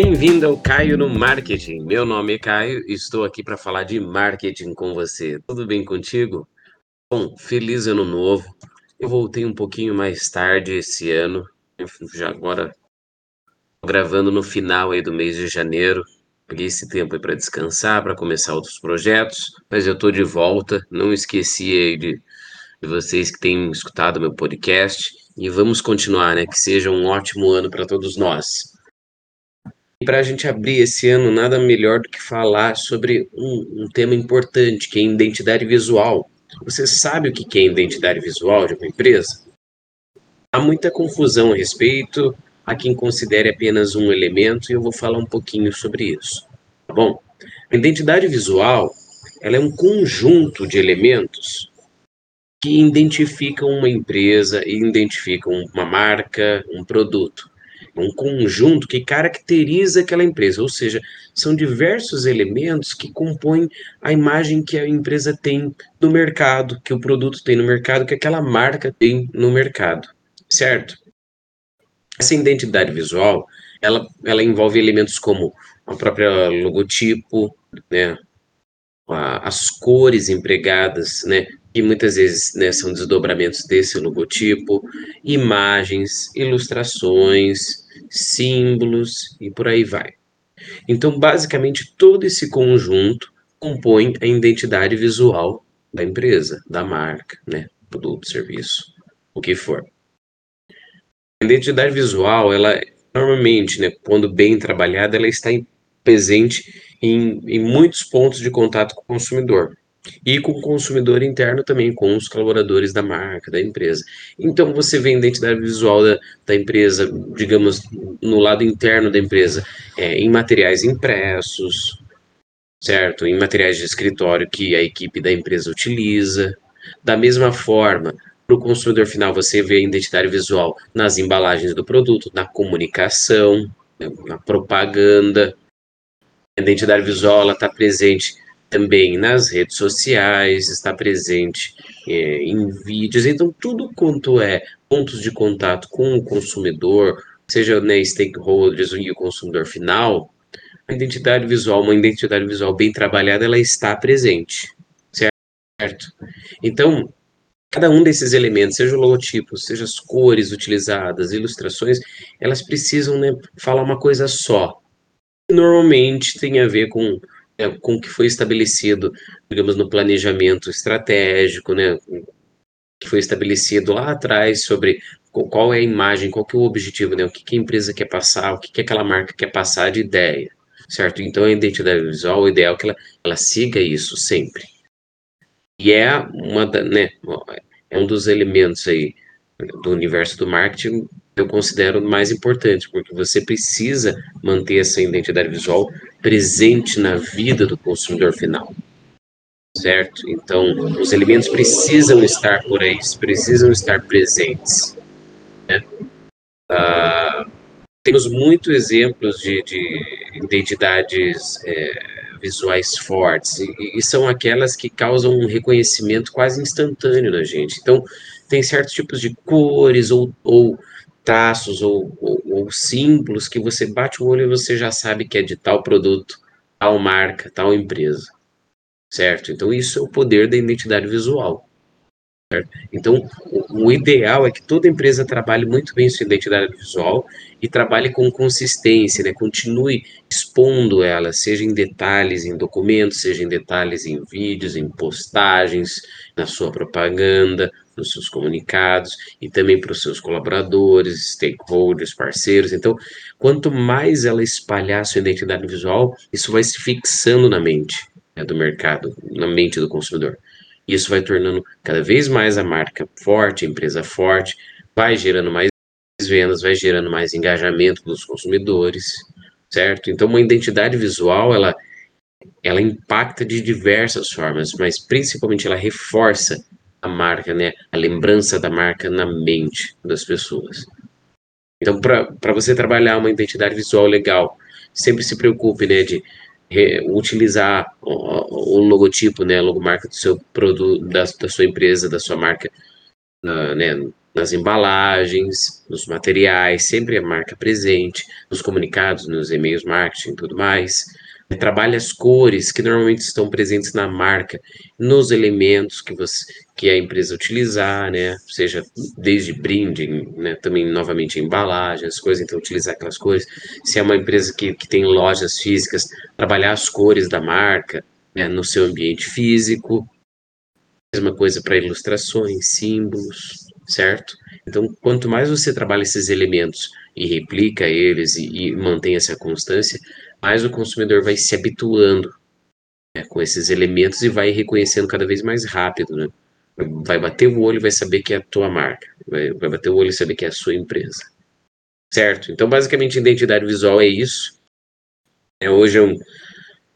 Bem-vindo ao Caio no Marketing. Meu nome é Caio e estou aqui para falar de marketing com você. Tudo bem contigo? Bom, feliz ano novo. Eu voltei um pouquinho mais tarde esse ano, já agora gravando no final aí do mês de janeiro. Peguei esse tempo aí para descansar, para começar outros projetos, mas eu estou de volta. Não esqueci aí de, de vocês que têm escutado meu podcast e vamos continuar, né? Que seja um ótimo ano para todos nós. E para a gente abrir esse ano, nada melhor do que falar sobre um, um, tema importante, que é identidade visual. Você sabe o que é identidade visual de uma empresa? Há muita confusão a respeito, há quem considere apenas um elemento, e eu vou falar um pouquinho sobre isso. Tá bom? A identidade visual ela é um conjunto de elementos que identificam uma empresa e identificam uma marca, um produto um conjunto que caracteriza aquela empresa, ou seja, são diversos elementos que compõem a imagem que a empresa tem no mercado, que o produto tem no mercado, que aquela marca tem no mercado, certo? Essa identidade visual, ela, ela envolve elementos como a própria logotipo, né, as cores empregadas, né, que muitas vezes né, são desdobramentos desse logotipo, imagens, ilustrações, símbolos e por aí vai. Então, basicamente, todo esse conjunto compõe a identidade visual da empresa, da marca, né, produto, serviço, o que for. A identidade visual, ela normalmente, né, quando bem trabalhada, ela está presente em, em muitos pontos de contato com o consumidor e com o consumidor interno também, com os colaboradores da marca, da empresa. Então você vê a identidade visual da, da empresa, digamos, no lado interno da empresa, é, em materiais impressos, certo? Em materiais de escritório que a equipe da empresa utiliza. Da mesma forma, para o consumidor final, você vê a identidade visual nas embalagens do produto, na comunicação, na propaganda. A identidade visual está presente também nas redes sociais, está presente é, em vídeos, então tudo quanto é pontos de contato com o consumidor, seja né, stakeholders e o consumidor final, a identidade visual, uma identidade visual bem trabalhada, ela está presente, certo? Então, cada um desses elementos, seja o logotipo, seja as cores utilizadas, ilustrações, elas precisam né, falar uma coisa só. Normalmente tem a ver com é, com o que foi estabelecido, digamos, no planejamento estratégico, né, que foi estabelecido lá atrás sobre qual é a imagem, qual que é o objetivo, né, o que, que a empresa quer passar, o que, que aquela marca quer passar de ideia, certo? Então, a identidade visual, o ideal é que ela, ela siga isso sempre. E é uma né, é um dos elementos aí do universo do marketing eu considero mais importante, porque você precisa manter essa identidade visual presente na vida do consumidor final. Certo? Então, os elementos precisam estar por aí, precisam estar presentes. Né? Ah, temos muitos exemplos de, de identidades é, visuais fortes, e, e, são aquelas que causam um reconhecimento quase instantâneo na gente. Então, tem certos tipos de cores ou, ou traços ou, ou, ou, símbolos que você bate o olho e você já sabe que é de tal produto, tal marca, tal empresa, certo? Então isso é o poder da identidade visual. Então, o, o ideal é que toda empresa trabalhe muito bem sua identidade visual e trabalhe com consistência, né? continue expondo ela, seja em detalhes em documentos, seja em detalhes em vídeos, em postagens, na sua propaganda, nos seus comunicados e também para os seus colaboradores, stakeholders, parceiros. Então, quanto mais ela espalhar sua identidade visual, isso vai se fixando na mente né, do mercado, na mente do consumidor. Isso vai tornando cada vez mais a marca forte, a empresa forte, vai gerando mais vendas, vai gerando mais engajamento dos consumidores, certo? Então, uma identidade visual, ela, ela impacta de diversas formas, mas principalmente ela reforça a marca, né? A lembrança da marca na mente das pessoas. Então, para você trabalhar uma identidade visual legal, sempre se preocupe, né, de utilizar o, o, logotipo, né, a logomarca do seu produto, da, da sua empresa, da sua marca, na, né, nas embalagens, nos materiais, sempre a marca presente, nos comunicados, nos e-mails marketing tudo mais. Trabalhe as cores que normalmente estão presentes na marca, nos elementos que você que a empresa utilizar, né? Seja desde branding, né? Também novamente embalagem, as coisas, então utilizar aquelas cores. Se é uma empresa que, que tem lojas físicas, trabalhar as cores da marca né? no seu ambiente físico. Mesma coisa para ilustrações, símbolos, certo? Então, quanto mais você trabalha esses elementos e replica eles e, e mantém essa constância, mais o consumidor vai se habituando né, com esses elementos e vai reconhecendo cada vez mais rápido, né? Vai bater o olho e vai saber que é a tua marca, vai, vai bater o olho e saber que é a sua empresa, certo? Então, basicamente, identidade visual é isso. É, hoje é um,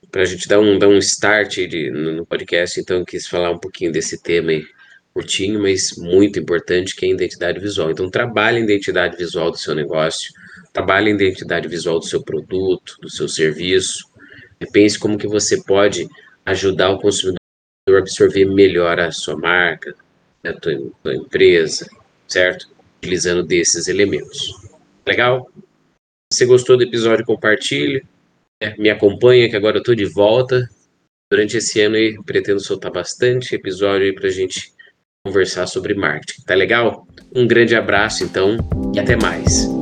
para a gente dar um, dar um start de, no, no podcast, então eu quis falar um pouquinho desse tema aí curtinho, mas muito importante, que é a identidade visual. Então, trabalhe a identidade visual do seu negócio, trabalhe a identidade visual do seu produto, do seu serviço. Pense como que você pode ajudar o consumidor a absorver melhor a sua marca, a tua, tua empresa, certo? Utilizando desses elementos. Legal? Se você gostou do episódio, compartilhe. Né? Me acompanha, que agora eu estou de volta. Durante esse ano aí, pretendo soltar bastante episódio aí para a gente conversar sobre marketing. Tá legal? Um grande abraço, então, e até mais.